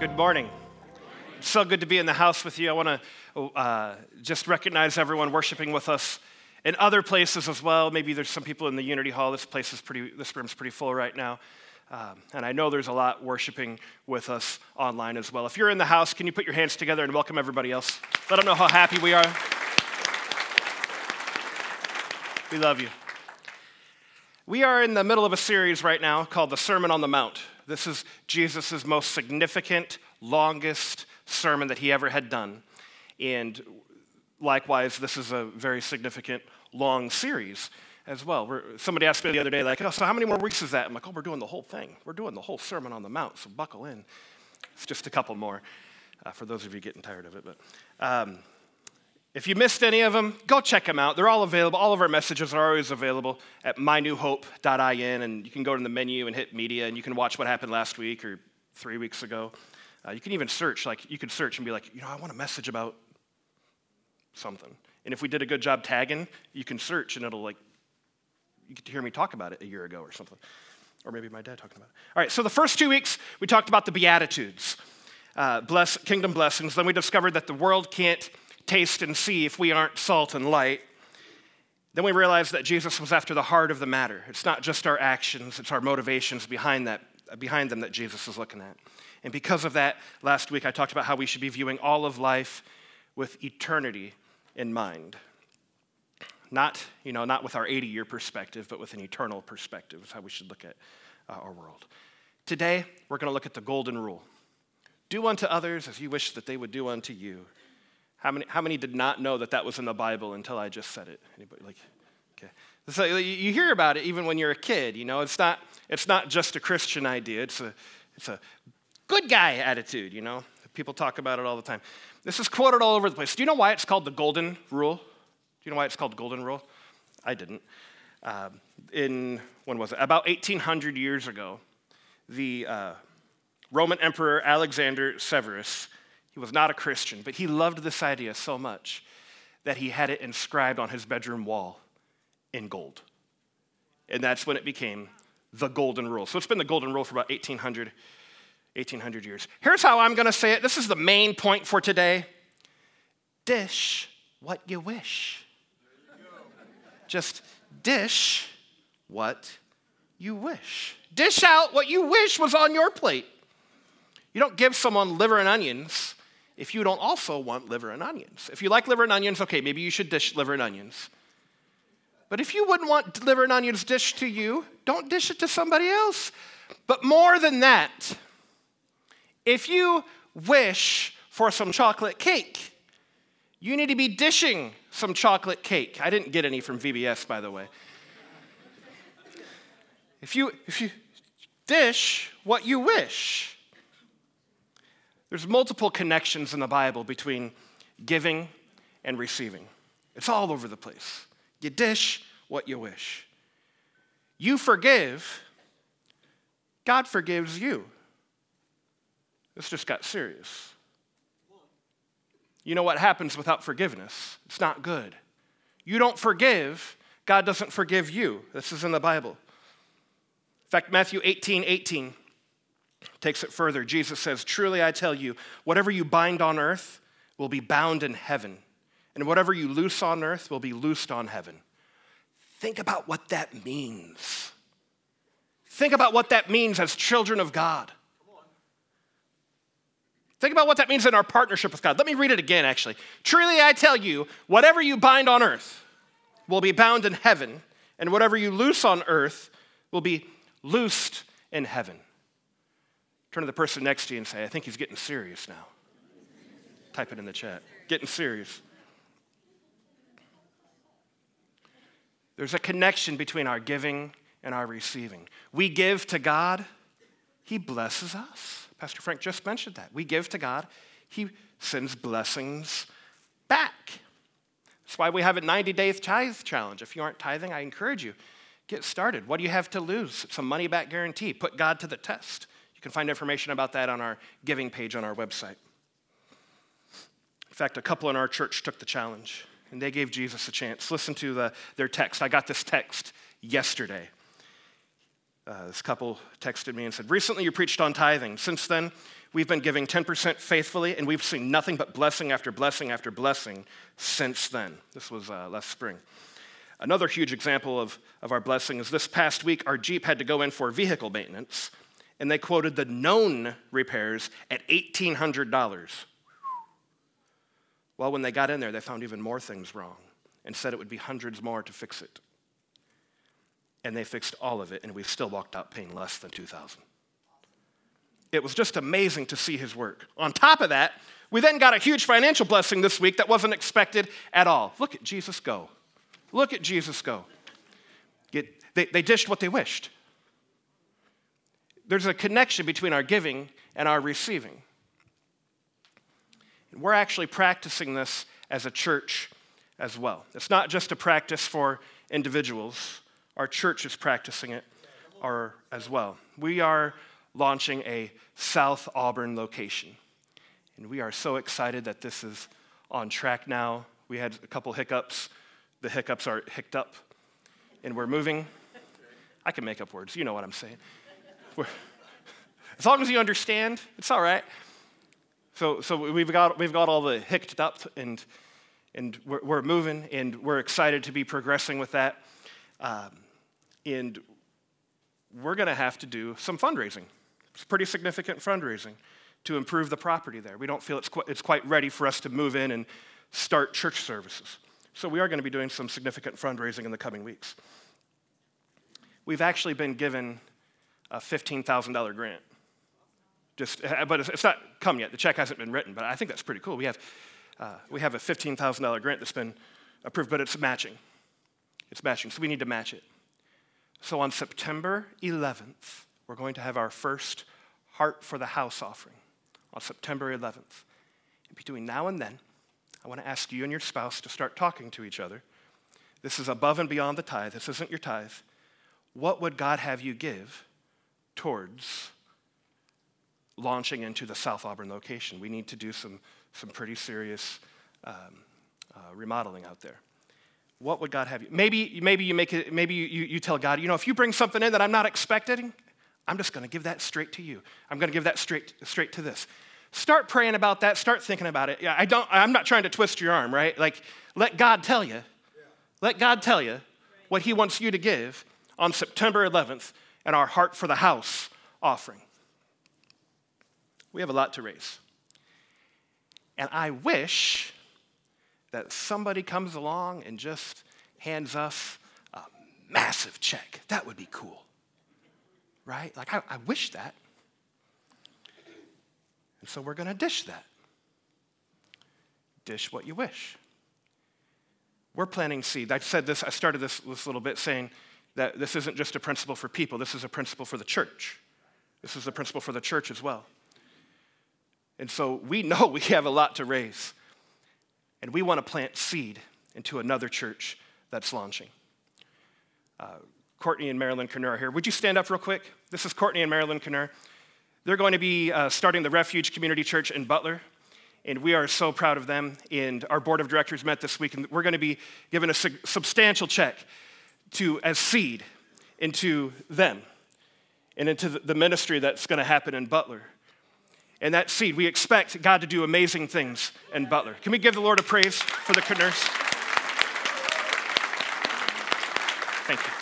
Good morning. It's so good to be in the house with you. I want to uh, just recognize everyone worshiping with us in other places as well. Maybe there's some people in the Unity Hall. This place is pretty, this room's pretty full right now. Um, and I know there's a lot worshiping with us online as well. If you're in the house, can you put your hands together and welcome everybody else? Let them know how happy we are. We love you. We are in the middle of a series right now called the Sermon on the Mount. This is Jesus' most significant, longest sermon that he ever had done. And likewise, this is a very significant, long series as well. We're, somebody asked me the other day, like, oh, so how many more weeks is that? I'm like, oh, we're doing the whole thing. We're doing the whole Sermon on the Mount, so buckle in. It's just a couple more uh, for those of you getting tired of it. But um, if you missed any of them, go check them out. They're all available. All of our messages are always available at mynewhope.in, and you can go to the menu and hit media, and you can watch what happened last week or three weeks ago. Uh, you can even search, like, you could search and be like, you know, I want a message about something. And if we did a good job tagging, you can search and it'll, like, you get to hear me talk about it a year ago or something. Or maybe my dad talking about it. All right, so the first two weeks, we talked about the Beatitudes, uh, bless, kingdom blessings. Then we discovered that the world can't taste and see if we aren't salt and light. Then we realize that Jesus was after the heart of the matter. It's not just our actions, it's our motivations behind, that, behind them that Jesus is looking at. And because of that, last week I talked about how we should be viewing all of life with eternity in mind. Not, you know, not with our 80 year perspective, but with an eternal perspective is how we should look at uh, our world. Today, we're going to look at the golden rule do unto others as you wish that they would do unto you. How many, how many did not know that that was in the Bible until I just said it? Anybody like, okay. So you hear about it even when you're a kid, you know, it's not, it's not just a Christian idea, it's a, it's a good guy attitude, you know. People talk about it all the time. This is quoted all over the place. Do you know why it's called the golden rule? Do you know why it's called golden rule? I didn't. Um, in, when was it? About 1800 years ago, the uh, Roman Emperor Alexander Severus he was not a Christian, but he loved this idea so much that he had it inscribed on his bedroom wall in gold. And that's when it became the golden rule. So it's been the golden rule for about 1800, 1800 years. Here's how I'm going to say it. This is the main point for today. Dish what you wish. Just dish what you wish. Dish out what you wish was on your plate. You don't give someone liver and onions if you don't also want liver and onions. If you like liver and onions, okay, maybe you should dish liver and onions. But if you wouldn't want liver and onions dished to you, don't dish it to somebody else. But more than that, if you wish for some chocolate cake, you need to be dishing some chocolate cake. I didn't get any from VBS, by the way. If you, if you dish what you wish, there's multiple connections in the Bible between giving and receiving. It's all over the place. You dish what you wish. You forgive, God forgives you. This just got serious. You know what happens without forgiveness? It's not good. You don't forgive, God doesn't forgive you. This is in the Bible. In fact, Matthew 18 18 takes it further. Jesus says, Truly I tell you, whatever you bind on earth will be bound in heaven, and whatever you loose on earth will be loosed on heaven. Think about what that means. Think about what that means as children of God. Think about what that means in our partnership with God. Let me read it again, actually. Truly I tell you, whatever you bind on earth will be bound in heaven, and whatever you loose on earth will be loosed in heaven. Turn to the person next to you and say, I think he's getting serious now. Type it in the chat. Getting serious. There's a connection between our giving and our receiving. We give to God, He blesses us. Pastor Frank just mentioned that. We give to God, He sends blessings back. That's why we have a 90 day tithe challenge. If you aren't tithing, I encourage you, get started. What do you have to lose? It's a money back guarantee. Put God to the test. You can find information about that on our giving page on our website. In fact, a couple in our church took the challenge and they gave Jesus a chance. Listen to the, their text. I got this text yesterday. Uh, this couple texted me and said, Recently you preached on tithing. Since then, We've been giving 10% faithfully, and we've seen nothing but blessing after blessing after blessing since then. This was uh, last spring. Another huge example of, of our blessing is this past week, our Jeep had to go in for vehicle maintenance, and they quoted the known repairs at $1,800. Well, when they got in there, they found even more things wrong and said it would be hundreds more to fix it. And they fixed all of it, and we still walked out paying less than $2,000. It was just amazing to see his work. On top of that, we then got a huge financial blessing this week that wasn't expected at all. Look at Jesus go. Look at Jesus go. Get, they, they dished what they wished. There's a connection between our giving and our receiving. And we're actually practicing this as a church as well. It's not just a practice for individuals, our church is practicing it as well. We are launching a South Auburn location. And we are so excited that this is on track now. We had a couple hiccups the hiccups are hicked up, and we're moving. I can make up words, you know what I'm saying. As long as you understand, it's all right. So, so we've, got, we've got all the hicked up, and, and we're, we're moving, and we're excited to be progressing with that. Um, and we're going to have to do some fundraising. It's pretty significant fundraising to improve the property there. We don't feel it's, qu- it's quite ready for us to move in and start church services. So we are going to be doing some significant fundraising in the coming weeks. We've actually been given a $15,000 grant. Just, uh, but it's not come yet. The check hasn't been written, but I think that's pretty cool. We have, uh, we have a $15,000 grant that's been approved, but it's matching. It's matching, so we need to match it. So on September 11th, we're going to have our first Heart for the House offering on September 11th. And between now and then, I want to ask you and your spouse to start talking to each other. This is above and beyond the tithe. This isn't your tithe. What would God have you give towards launching into the South Auburn location? We need to do some, some pretty serious um, uh, remodeling out there. What would God have you? Maybe, maybe you make it, maybe you, you tell God, you know, if you bring something in that I'm not expecting, I'm just going to give that straight to you. I'm going to give that straight, straight to this. Start praying about that. Start thinking about it. Yeah, I don't, I'm not trying to twist your arm, right? Like, let God tell you. Let God tell you what He wants you to give on September 11th and our Heart for the House offering. We have a lot to raise. And I wish that somebody comes along and just hands us a massive check. That would be cool. Right? Like, I, I wish that. And so we're going to dish that. Dish what you wish. We're planting seed. I said this, I started this, this little bit saying that this isn't just a principle for people, this is a principle for the church. This is a principle for the church as well. And so we know we have a lot to raise. And we want to plant seed into another church that's launching. Uh, Courtney and Marilyn Kerner here. Would you stand up real quick? This is Courtney and Marilyn Kerner. They're going to be uh, starting the Refuge Community Church in Butler, and we are so proud of them. And our board of directors met this week, and we're going to be given a su- substantial check to as seed into them and into the ministry that's going to happen in Butler. And that seed, we expect God to do amazing things in Butler. Can we give the Lord a praise for the Kerners? Thank you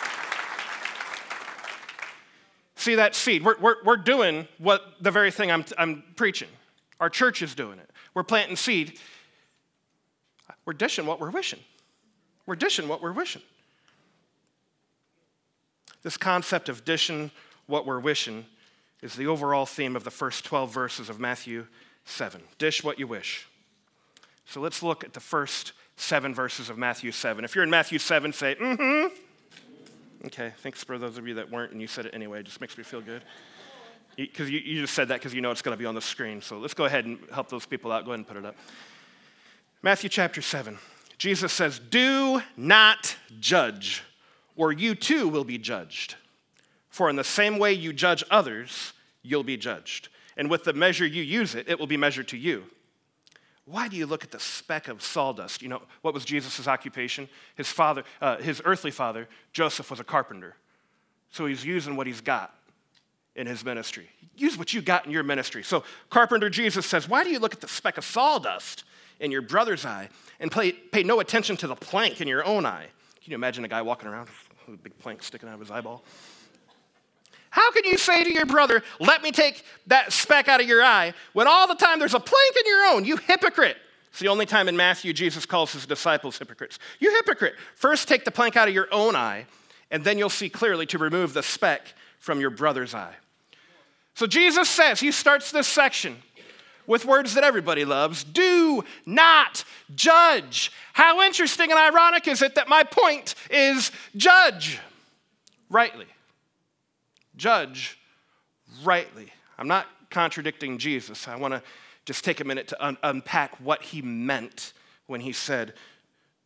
see that seed. We're, we're, we're doing what the very thing I'm, I'm preaching. Our church is doing it. We're planting seed. We're dishing what we're wishing. We're dishing what we're wishing. This concept of dishing what we're wishing is the overall theme of the first 12 verses of Matthew 7. Dish what you wish. So let's look at the first seven verses of Matthew 7. If you're in Matthew 7, say, mm hmm. Okay, thanks for those of you that weren't and you said it anyway. It just makes me feel good. Because you, you, just said that because you know it's going to be on the screen. So let's go ahead and help those people out. Go ahead and put it up. Matthew chapter 7. Jesus says, Do not judge, or you too will be judged. For in the same way you judge others, you'll be judged. And with the measure you use it, it will be measured to you. Why do you look at the speck of sawdust? You know, what was Jesus' occupation? His father, uh, his earthly father, Joseph, was a carpenter. So he's using what he's got. in his ministry. Use what you got in your ministry. So, Carpenter Jesus says, Why do you look at the speck of sawdust in your brother's eye and pay, pay no attention to the plank in your own eye? Can you imagine a guy walking around with a big plank sticking out of his eyeball? How can you say to your brother, Let me take that speck out of your eye, when all the time there's a plank in your own? You hypocrite. It's the only time in Matthew Jesus calls his disciples hypocrites. You hypocrite. First take the plank out of your own eye, and then you'll see clearly to remove the speck from your brother's eye. So Jesus says, he starts this section with words that everybody loves do not judge. How interesting and ironic is it that my point is judge rightly? Judge rightly. I'm not contradicting Jesus. I want to just take a minute to un- unpack what he meant when he said,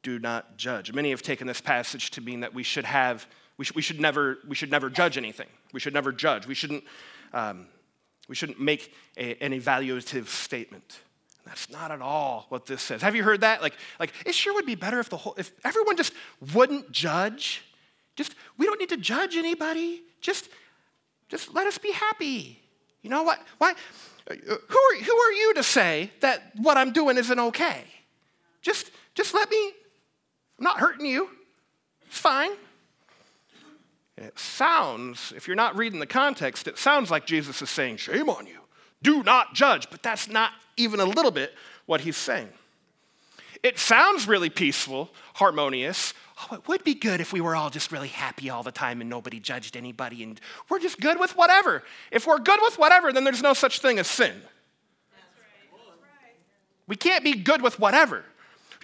do not judge. Many have taken this passage to mean that we should have, we, sh- we, should, never, we should never judge anything. We should never judge. We shouldn't, um, we shouldn't make a, an evaluative statement. That's not at all what this says. Have you heard that? Like, like it sure would be better if the whole, if everyone just wouldn't judge. Just, we don't need to judge anybody. Just, just let us be happy. You know what? Why? Who are, who are you to say that what I'm doing isn't okay? Just, just let me, I'm not hurting you. It's fine. And it sounds, if you're not reading the context, it sounds like Jesus is saying, Shame on you. Do not judge. But that's not even a little bit what he's saying. It sounds really peaceful, harmonious, oh, it would be good if we were all just really happy all the time and nobody judged anybody and we're just good with whatever. If we're good with whatever, then there's no such thing as sin. We can't be good with whatever.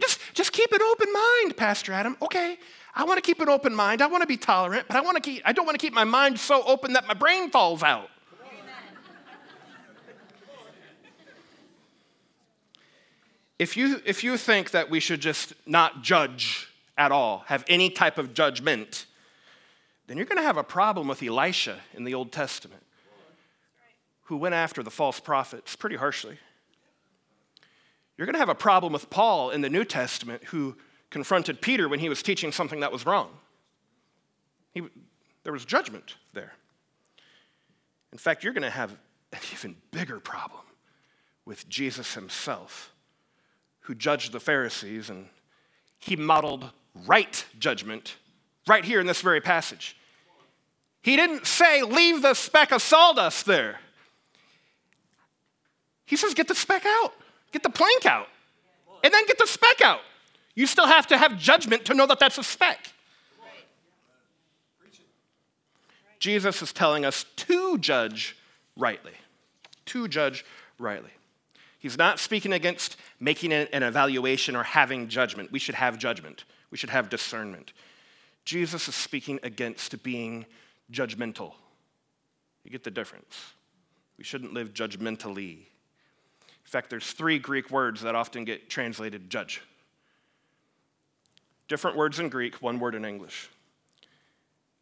Just, just keep an open mind, Pastor Adam. Okay, I want to keep an open mind. I want to be tolerant, but I, want to keep, I don't want to keep my mind so open that my brain falls out. If you, if you think that we should just not judge at all, have any type of judgment, then you're going to have a problem with Elisha in the Old Testament, who went after the false prophets pretty harshly. You're going to have a problem with Paul in the New Testament, who confronted Peter when he was teaching something that was wrong. He, there was judgment there. In fact, you're going to have an even bigger problem with Jesus himself, who judged the Pharisees and he modeled right judgment right here in this very passage. He didn't say, leave the speck of sawdust there. He says, get the speck out, get the plank out, and then get the speck out. You still have to have judgment to know that that's a speck. Jesus is telling us to judge rightly. To judge rightly. He's not speaking against making an evaluation or having judgment. We should have judgment. We should have discernment. Jesus is speaking against being judgmental. You get the difference. We shouldn't live judgmentally. In fact, there's three Greek words that often get translated judge. Different words in Greek, one word in English.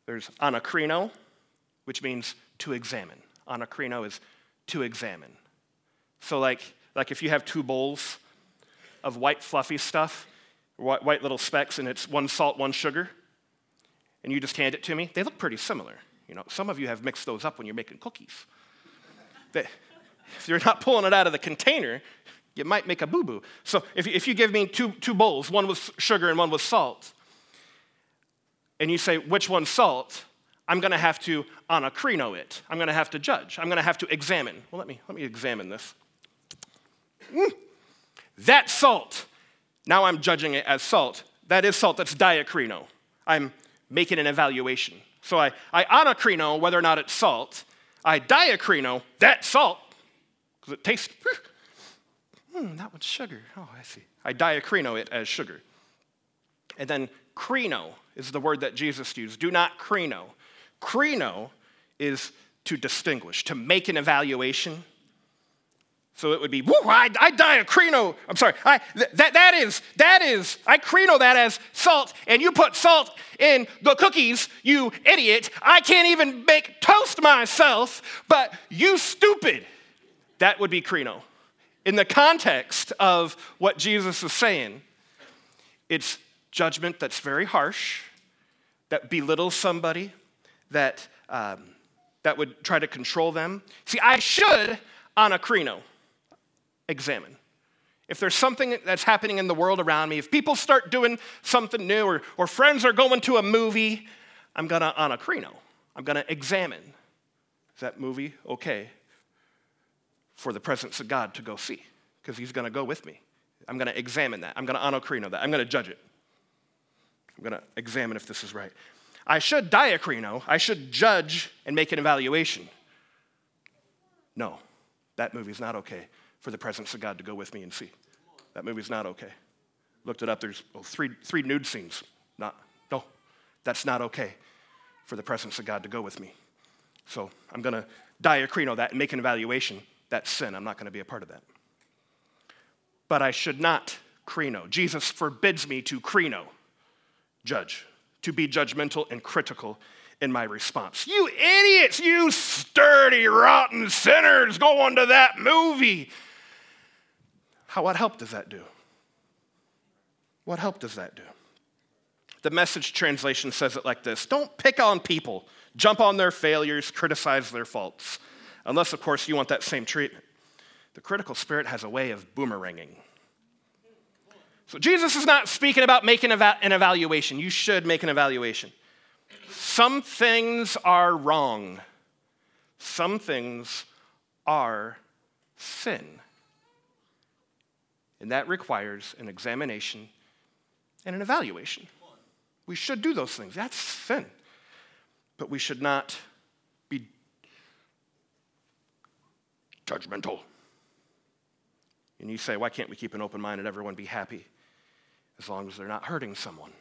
There's anakrino, which means to examine. Anakrino is to examine. So, like, like if you have two bowls of white, fluffy stuff, white, white little specks, and it's one salt, one sugar, and you just hand it to me, they look pretty similar. You know, some of you have mixed those up when you're making cookies. They, if you're not pulling it out of the container, you might make a boo boo. So if, if you give me two, two bowls, one with sugar and one with salt, and you say, which one's salt? I'm going to have to anakrino it. I'm going to have to judge. I'm going to have to examine. Well, let me, let me examine this. Mm, that salt now I'm judging it as salt. That is salt, that's diakrino. I'm making an evaluation. So I, I anakrino whether or not it's salt. I diakrino, that salt, because it tastes, hmm, that one's sugar. Oh, I see. I diakrino it as sugar. And then krino is the word that Jesus used. Do not krino. Krino is to distinguish, to make an evaluation so it would be, woo, I, I diakrino. I'm sorry, I, th- that, that is, that is, I krino that as salt, and you put salt in the cookies, you idiot. I can't even make toast myself, but you stupid. That would be krino. In the context of what Jesus is saying, it's judgment that's very harsh, that belittles somebody, that, um, that would try to control them. See, I should, anakrino, examine. If there's something that's happening in the world around me, if people start doing something new or, or friends are going to a movie, I'm gonna anakrino. I'm gonna examine. Is that movie okay for the presence of God to go see? Because he's gonna go with me. I'm gonna examine that. I'm gonna anakrino that. I'm gonna judge it. I'm gonna examine if this is right. I should diakrino. I should judge and make an evaluation. No, that movie's not okay for the presence of God to go with me and see. That movie's not okay. Looked it up, there's oh, three, three nude scenes. Not, no, that's not okay for the presence of God to go with me. So I'm going to diakrino that and make an evaluation. That's sin. I'm not going to be a part of that. But I should not krino. Jesus forbids me to krino, judge, to be judgmental and critical in my response. You idiots, you sturdy, rotten sinners going to that movie. How, what help does that do? What help does that do? The message translation says it like this Don't pick on people, jump on their failures, criticize their faults. Unless, of course, you want that same treatment. The critical spirit has a way of boomeranging. So, Jesus is not speaking about making an evaluation. You should make an evaluation. Some things are wrong, some things are sin. And that requires an examination and an evaluation. We should do those things. That's sin. But we should not be judgmental. And you say, why can't we keep an open mind and everyone be happy as long as they're not hurting someone?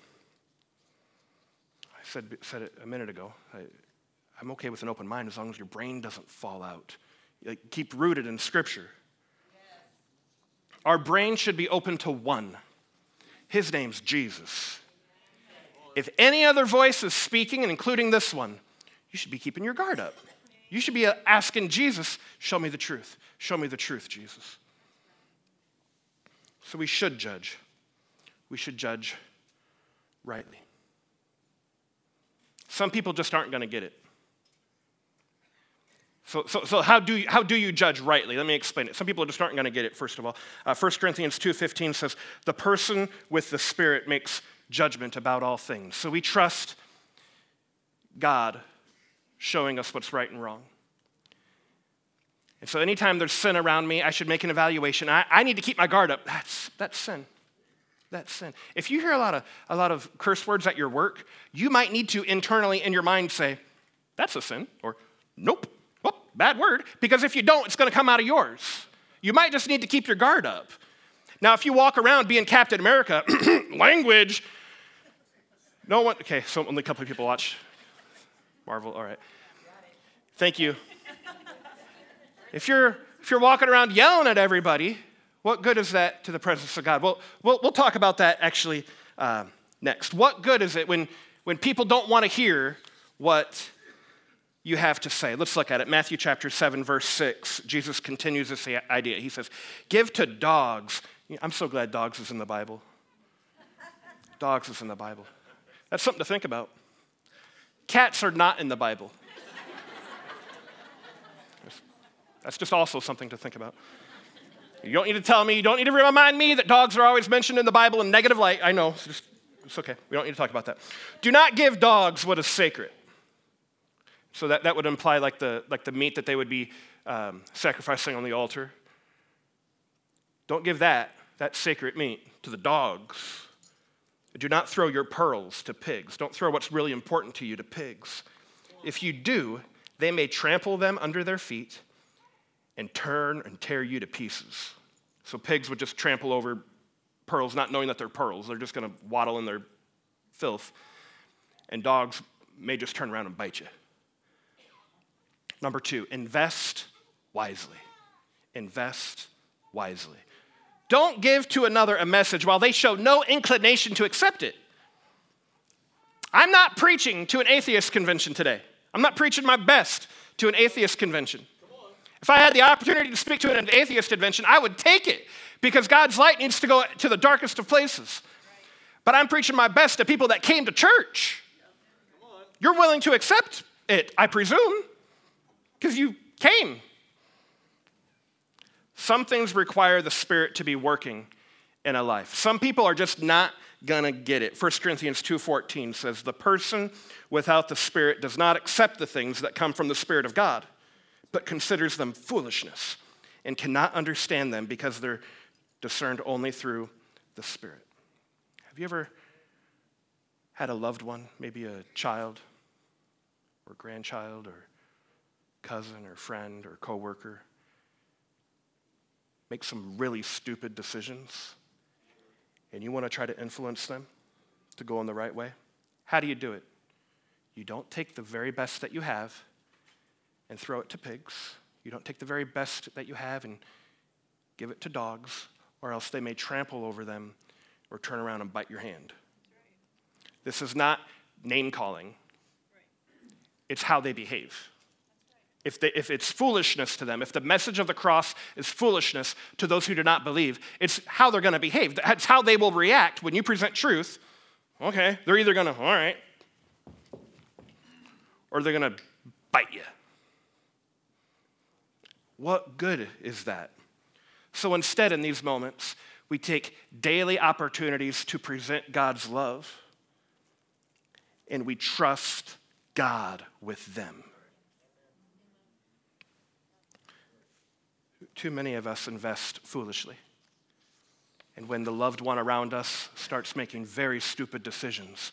I said, said it a minute ago. I, am okay with an open mind as long as your brain doesn't fall out. Like, keep rooted in Scripture. Our brain should be open to one. His name's Jesus. If any other voice is speaking, and including this one, you should be keeping your guard up. You should be asking Jesus, Show me the truth. Show me the truth, Jesus. So we should judge. We should judge rightly. Some people just aren't going to get it. So, so, so how, do you, how do you judge rightly? Let me explain it. Some people just aren't going to get it, first of all. Uh, 1 Corinthians 2.15 says, the person with the Spirit makes judgment about all things. So we trust God showing us what's right and wrong. And so anytime there's sin around me, I should make an evaluation. I, I need to keep my guard up. That's, that's sin. That's sin. If you hear a lot, of, a lot of curse words at your work, you might need to internally in your mind say, that's a sin, or nope, oh, bad word, because if you don't, it's going to come out of yours. You might just need to keep your guard up. Now, if you walk around being Captain America, language, no one, okay, so only a couple of people watch Marvel, all right. Thank you. If you're, if you're walking around yelling at everybody, what good is that to the presence of God? Well, we'll, we'll talk about that actually uh, next. What good is it when, when people don't want to hear what you have to say. Let's look at it. Matthew chapter 7, verse 6. Jesus continues this idea. He says, Give to dogs. I'm so glad dogs is in the Bible. Dogs is in the Bible. That's something to think about. Cats are not in the Bible. That's just also something to think about. You don't need to tell me, you don't need to remind me that dogs are always mentioned in the Bible in negative light. I know, it's, just, it's okay. We don't need to talk about that. Do not give dogs what is sacred. So that, that would imply like the, like the meat that they would be um, sacrificing on the altar. Don't give that, that sacred meat, to the dogs. Do not throw your pearls to pigs. Don't throw what's really important to you to pigs. If you do, they may trample them under their feet and turn and tear you to pieces. So pigs would just trample over pearls, not knowing that they're pearls. They're just going to waddle in their filth. And dogs may just turn around and bite you. Number two, invest wisely. Invest wisely. Don't give to another a message while they show no inclination to accept it. I'm not preaching to an atheist convention today. I'm not preaching my best to an atheist convention. If I had the opportunity to speak to an atheist convention, I would take it because God's light needs to go to the darkest of places. But I'm preaching my best to people that came to church. You're willing to accept it, I presume. because you came. Some things require the Spirit to be working in a life. Some people are just not gonna get it. 1 Corinthians 2:14 says, "The person without the Spirit does not accept the things that come from the Spirit of God, but considers them foolishness and cannot understand them because they're discerned only through the Spirit." Have you ever had a loved one, maybe a child or grandchild or cousin or friend or coworker make some really stupid decisions and you want to try to influence them to go in the right way? How do you do it? You don't take the very best that you have and throw it to pigs. You don't take the very best that you have and give it to dogs, or else they may trample over them or turn around and bite your hand. This is not name calling, it's how they behave. If, they, if it's foolishness to them, if the message of the cross is foolishness to those who do not believe, it's how they're going to behave. That's how they will react when you present truth. Okay, they're either going to, all right, or they're going to bite you. What good is that? So instead, in these moments, we take daily opportunities to present God's love and we trust God with them. Too many of us invest foolishly. And when the loved one around us starts making very stupid decisions,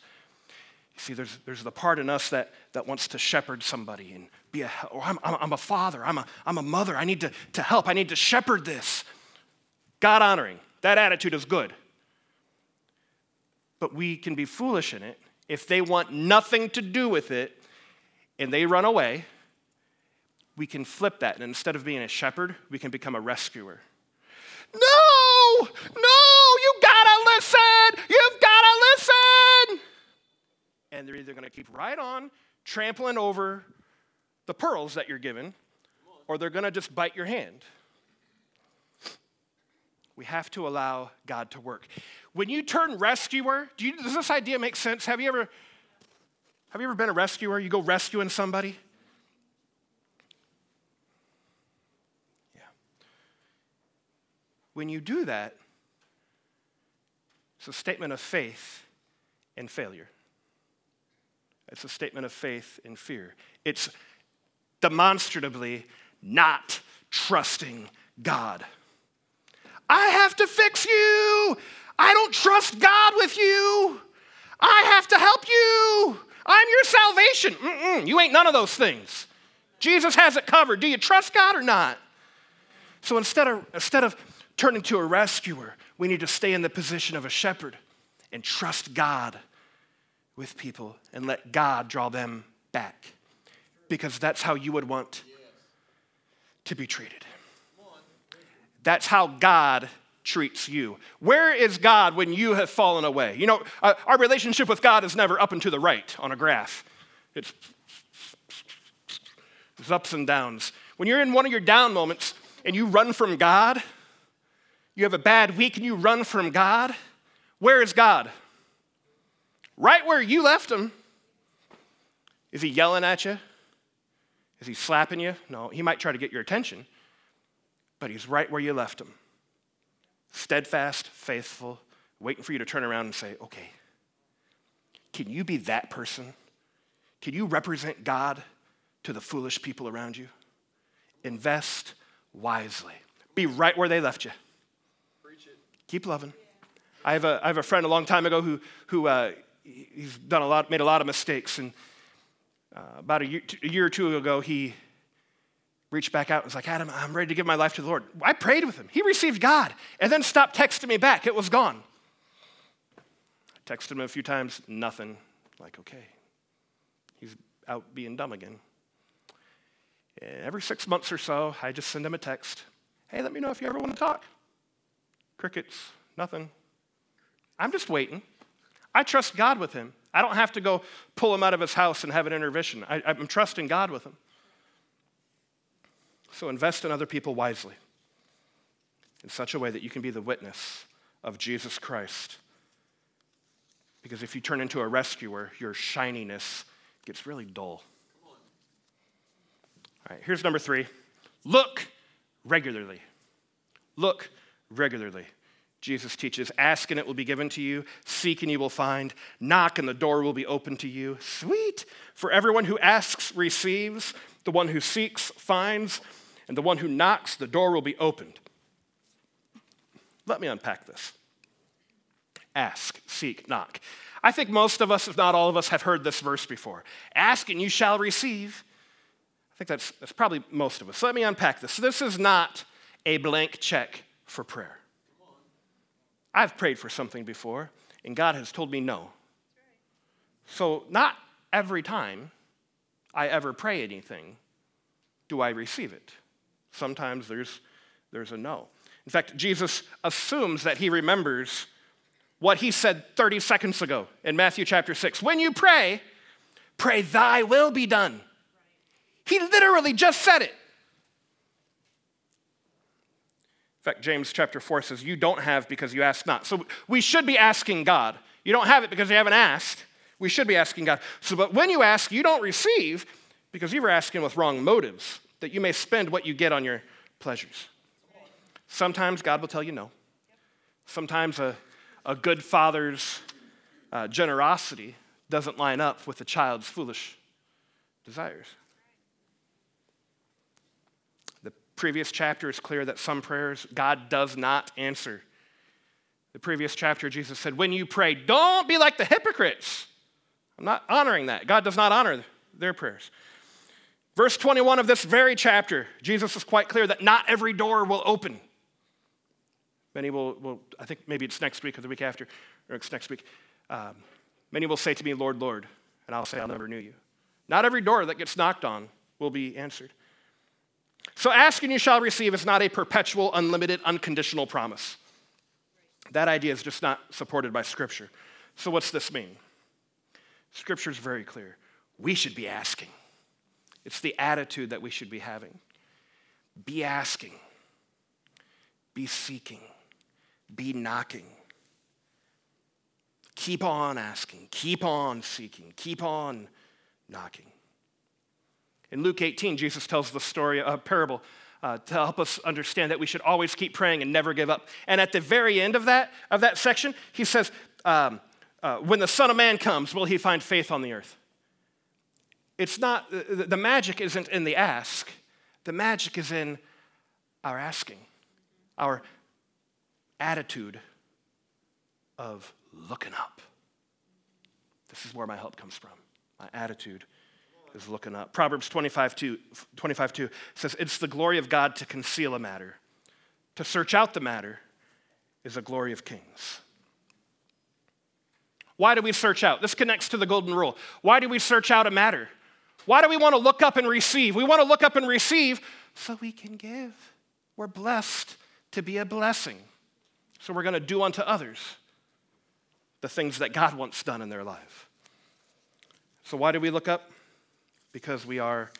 you see, there's, there's the part in us that, that wants to shepherd somebody and be a, oh, or I'm, I'm a father, I'm a, I'm a mother, I need to, to help, I need to shepherd this. God honoring, that attitude is good. But we can be foolish in it if they want nothing to do with it and they run away, we can flip that. And instead of being a shepherd, we can become a rescuer. No, no, you gotta listen. You've gotta listen. And they're either gonna keep right on trampling over the pearls that you're given, or they're gonna just bite your hand. We have to allow God to work. When you turn rescuer, do you, does this idea make sense? Have you ever have you ever been a rescuer? You go rescuing somebody? When you do that, it's a statement of faith and failure. It's a statement of faith and fear. It's demonstrably not trusting God. I have to fix you. I don't trust God with you. I have to help you. I'm your salvation. Mm-mm, you ain't none of those things. Jesus has it covered. Do you trust God or not? So instead of, instead of turning to a rescuer, we need to stay in the position of a shepherd and trust God with people and let God draw them back. Because that's how you would want to be treated. That's how God treats you. Where is God when you have fallen away? You know, uh, our relationship with God is never up and to the right on a graph. It's, it's ups and downs. When you're in one of your down moments and you run from God, you have a bad week and you run from God, where is God? Right where you left him. Is he yelling at you? Is he slapping you? No, he might try to get your attention but he's right where you left him. Steadfast, faithful, waiting for you to turn around and say, okay, can you be that person? Can you represent God to the foolish people around you? Invest wisely. Be right where they left you. Keep loving. I have a, I have a friend a long time ago who, who uh, he's done a lot, made a lot of mistakes. And uh, about a year, a year or two ago, he reached back out and was like, Adam, I'm ready to give my life to the Lord. I prayed with him. He received God and then stopped texting me back. It was gone. I texted him a few times, nothing. Like, okay, he's out being dumb again. And every six months or so, I just send him a text. Hey, let me know if you ever want to talk. Crickets, nothing. I'm just waiting. I trust God with him. I don't have to go pull him out of his house and have an intervention. I, am trusting God with him. So invest in other people wisely in such a way that you can be the witness of Jesus Christ. Because if you turn into a rescuer, your shininess gets really dull. All right, here's number three look regularly. Look regularly. Jesus teaches, Ask and it will be given to you, seek and you will find, knock and the door will be open to you. Sweet! For everyone who asks receives, the one who seeks finds, and the one who knocks, the door will be opened. Let me unpack this. Ask, seek, knock. I think most of us, if not all of us, have heard this verse before. Ask and you shall receive. I think that's, that's probably most of us. So let me unpack this. This is not a blank check for prayer. I've prayed for something before, and God has told me no. So, not every time I ever pray anything do I receive it. Sometimes there's, there's a no. In fact, Jesus assumes that he remembers what he said 30 seconds ago in Matthew chapter 6. When you pray, pray, thy will be done. He literally just said it. In fact, James chapter 4 says, You don't have because you ask not. So we should be asking God. You don't have it because you haven't asked. We should be asking God. So, but when you ask, you don't receive because you were asking with wrong motives, that you may spend what you get on your pleasures. Sometimes God will tell you no. Sometimes a, a good father's uh, generosity doesn't line up with a child's foolish desires. Previous chapter is clear that some prayers God does not answer. The previous chapter, Jesus said, When you pray, don't be like the hypocrites. I'm not honoring that. God does not honor their prayers. Verse 21 of this very chapter, Jesus is quite clear that not every door will open. Many will, will I think maybe it's next week or the week after, or it's next week. Um, many will say to me, Lord, Lord, and I'll say, I'll never knew you. Not every door that gets knocked on will be answered. So, ask and you shall receive is not a perpetual, unlimited, unconditional promise. That idea is just not supported by Scripture. So, what's this mean? Scripture is very clear. We should be asking, it's the attitude that we should be having. Be asking, be seeking, be knocking. Keep on asking, keep on seeking, keep on knocking. In Luke 18, Jesus tells the story, a parable, uh, to help us understand that we should always keep praying and never give up. And at the very end of that, of that section, he says, um, uh, When the Son of Man comes, will he find faith on the earth? It's not, the, the magic isn't in the ask, the magic is in our asking, our attitude of looking up. This is where my help comes from, my attitude is looking up. Proverbs 25 2, 25 2 says, It's the glory of God to conceal a matter. To search out the matter is the glory of kings. Why do we search out? This connects to the golden rule. Why do we search out a matter? Why do we want to look up and receive? We want to look up and receive so we can give. We're blessed to be a blessing. So we're going to do unto others the things that God wants done in their life. So why do we look up? Because we are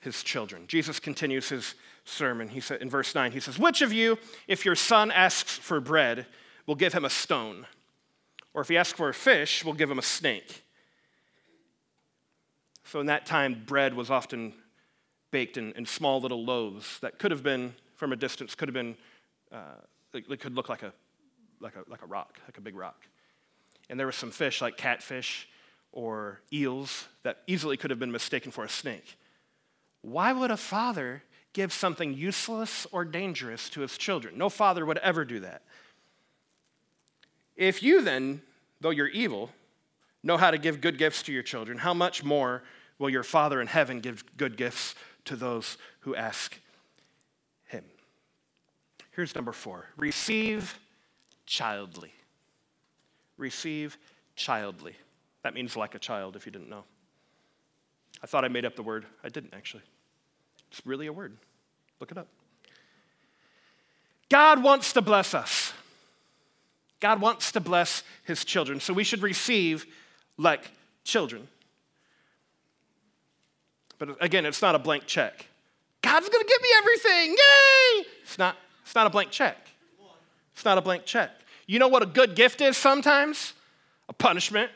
his children. Jesus continues his sermon. He said in verse 9, he says, Which of you, if your son asks for bread, will give him a stone? Or if he asks for a fish, will give him a snake? So in that time, bread was often baked in, in small little loaves that could have been, from a distance, could have been, uh, it could look like a, like, a, like a rock, like a big rock. And there was some fish like catfish or eels that easily could have been mistaken for a snake. Why would a father give something useless or dangerous to his children? No father would ever do that. If you then, though you're evil, know how to give good gifts to your children, how much more will your Father in heaven give good gifts to those who ask him? Here's number four receive childly. Receive childly. That means like a child, if you didn't know. I thought I made up the word. I didn't actually. It's really a word. Look it up. God wants to bless us. God wants to bless his children. So we should receive like children. But again, it's not a blank check. God's going to give me everything. Yay! It's not, it's not a blank check. It's not a blank check. You know what a good gift is sometimes? A punishment.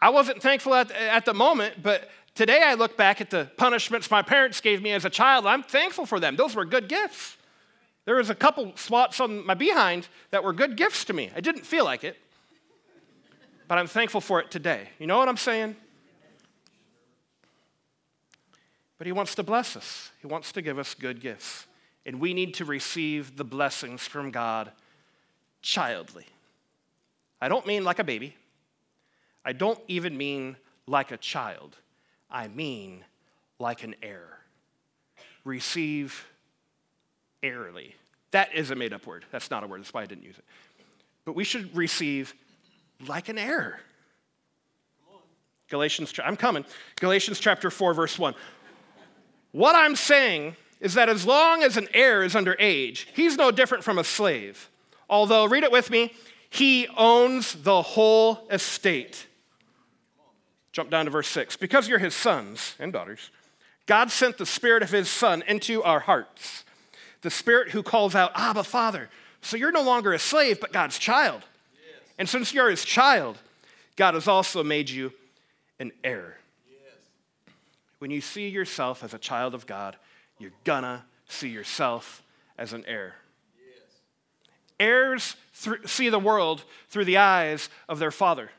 I wasn't thankful at, at the moment, but today I look back at the punishments my parents gave me as a child. I'm thankful for them. Those were good gifts. There was a couple swats on my behind that were good gifts to me. I didn't feel like it, but I'm thankful for it today. You know what I'm saying? But He wants to bless us, He wants to give us good gifts. And we need to receive the blessings from God childly. I don't mean like a baby, I don't even mean like a child. I mean like an heir. Receive airly. That is a made up word. That's not a word. That's why I didn't use it. But we should receive like an heir. Galatians, I'm coming. Galatians chapter 4, verse 1. What I'm saying is that as long as an heir is under age, he's no different from a slave. Although, read it with me, he owns the whole estate. Jump down to verse 6. Because you're his sons and daughters, God sent the Spirit of his Son into our hearts, the Spirit who calls out, Abba, Father. So you're no longer a slave, but God's child. Yes. And since you're his child, God has also made you an heir. When you see yourself as a child of God, you're gonna see yourself as an heir. Yes. Heirs th- see the world through the eyes of their father.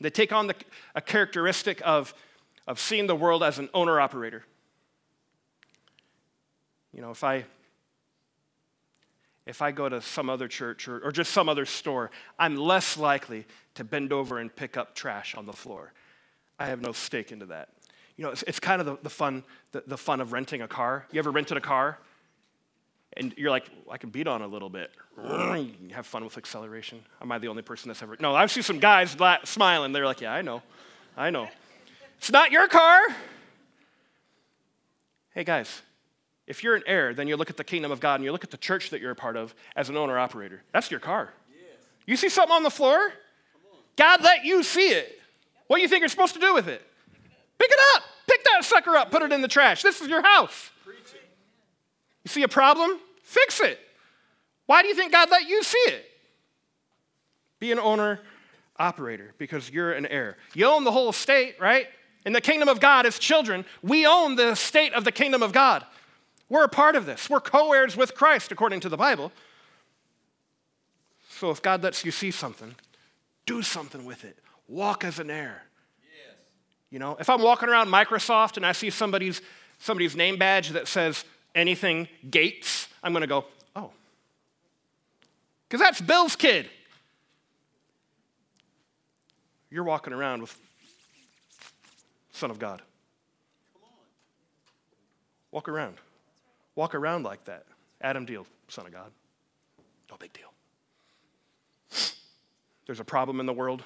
They take on the, a characteristic of, of seeing the world as an owner operator. You know, if I if I go to some other church or, or just some other store, I'm less likely to bend over and pick up trash on the floor. I have no stake into that. You know, it's, it's kind of the, the fun, the, the, fun of renting a car. You ever rented a car? And you're like, well, I can beat on a little bit. Have fun with acceleration. Am I the only person that's ever? No, I've seen some guys smiling. They're like, yeah, I know. I know. It's not your car. Hey, guys, if you're an heir, then you look at the kingdom of God and you look at the church that you're a part of as an owner operator. That's your car. Yes. You see something on the floor? God let you see it. What do you think you're supposed to do with it? Pick it up. Pick that sucker up. Put it in the trash. This is your house. You see a problem? Fix it. Why do you think God let you see it? Be an owner operator because you're an heir. You own the whole estate, right? In the kingdom of God, as children, we own the estate of the kingdom of God. We're a part of this. We're co heirs with Christ, according to the Bible. So if God lets you see something, do something with it walk as an heir. Yes. You know, if I'm walking around Microsoft and I see somebody's, somebody's name badge that says anything Gates, I'm going to go, oh. Because that's Bill's kid. You're walking around with Son of God. Walk around. Walk around like that. Adam Deal, Son of God. No big deal. There's a problem in the world.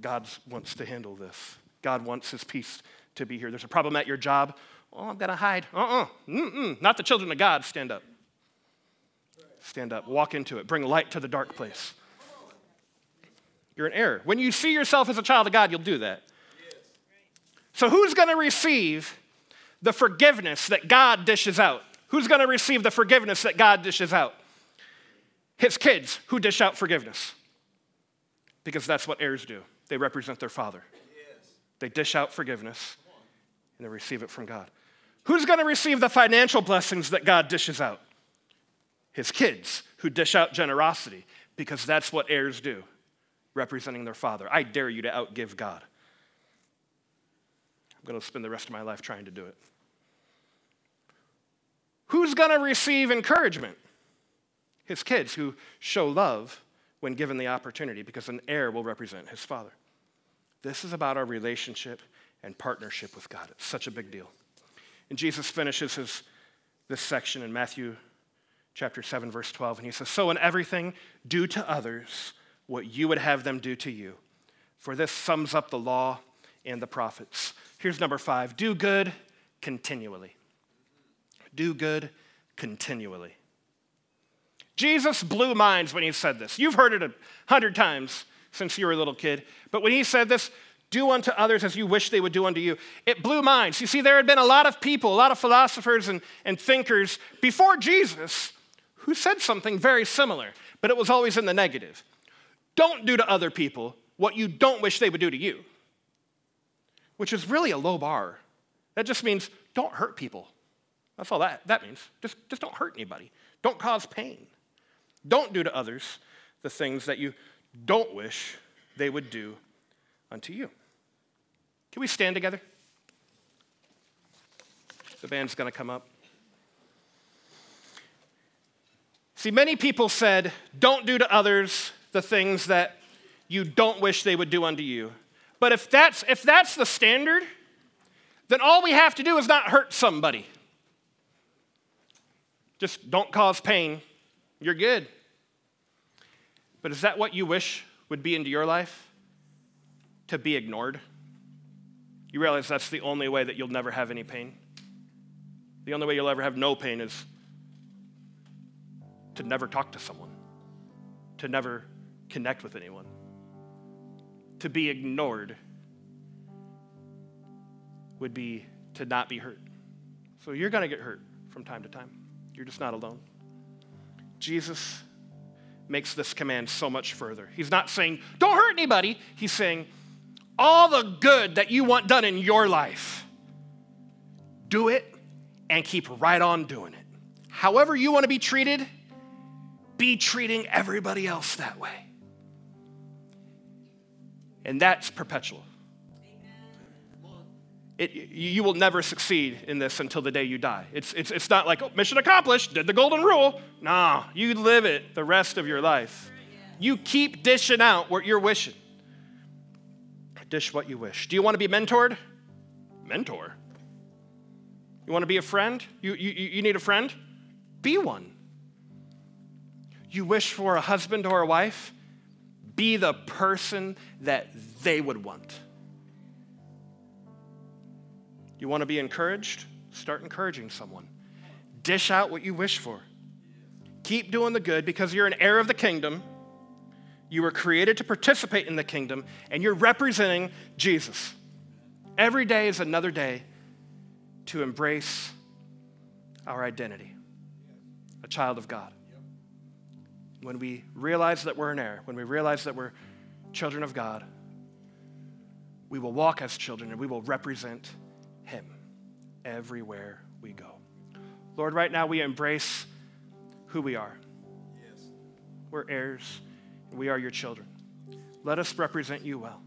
God wants to handle this. God wants his peace to be here. There's a problem at your job. Oh, I'm going to hide. Uh uh-uh. uh. Not the children of God. Stand up. Stand up. Walk into it. Bring light to the dark place. You're an heir. When you see yourself as a child of God, you'll do that. So, who's going to receive the forgiveness that God dishes out? Who's going to receive the forgiveness that God dishes out? His kids who dish out forgiveness because that's what heirs do. They represent their father. They dish out forgiveness and they receive it from God. Who's going to receive the financial blessings that God dishes out? His kids who dish out generosity because that's what heirs do, representing their father. I dare you to outgive God. I'm going to spend the rest of my life trying to do it. Who's going to receive encouragement? His kids who show love when given the opportunity because an heir will represent his father. This is about our relationship and partnership with God. It's such a big deal. And Jesus finishes his, this section in Matthew chapter 7, verse 12, and he says, So in everything, do to others what you would have them do to you. For this sums up the law and the prophets. Here's number five do good continually. Do good continually. Jesus blew minds when he said this. You've heard it a hundred times since you were a little kid, but when he said this, do unto others as you wish they would do unto you, it blew minds. You see, there had been a lot of people, a lot of philosophers and, and thinkers before Jesus who said something very similar, but it was always in the negative. Don't do to other people what you don't wish they would do to you. which is really a low bar. That just means don't hurt people. That's all that, that means. Just, just don't hurt anybody. Don't cause pain. Don't do to others the things that you don't wish they would do unto you. Can we stand together? The band's going to come up. See, many people said, don't do to others the things that you don't wish they would do unto you. But if that's, if that's the standard, then all we have to do is not hurt somebody. Just don't cause pain. You're good. But is that what you wish would be into your life? To be ignored? You realize that's the only way that you'll never have any pain? The only way you'll ever have no pain is to never talk to someone, to never connect with anyone, to be ignored would be to not be hurt. So you're going to get hurt from time to time. You're just not alone. Jesus makes this command so much further. He's not saying, don't hurt anybody. He's saying, all the good that you want done in your life, do it and keep right on doing it. However, you want to be treated, be treating everybody else that way. And that's perpetual. It, you will never succeed in this until the day you die. It's, it's, it's not like, oh, mission accomplished, did the golden rule. Nah, you live it the rest of your life. You keep dishing out what you're wishing. Dish what you wish. Do you want to be mentored? Mentor. You want to be a friend? You, you, you need a friend? Be one. You wish for a husband or a wife? Be the person that they would want. You want to be encouraged? Start encouraging someone. Dish out what you wish for. Keep doing the good because you're an heir of the kingdom. You were created to participate in the kingdom, and you're representing Jesus. Every day is another day to embrace our identity a child of God. When we realize that we're an heir, when we realize that we're children of God, we will walk as children and we will represent him everywhere we go. Lord, right now we embrace who we are. Yes. We're heirs, we are your children. Let us represent you well.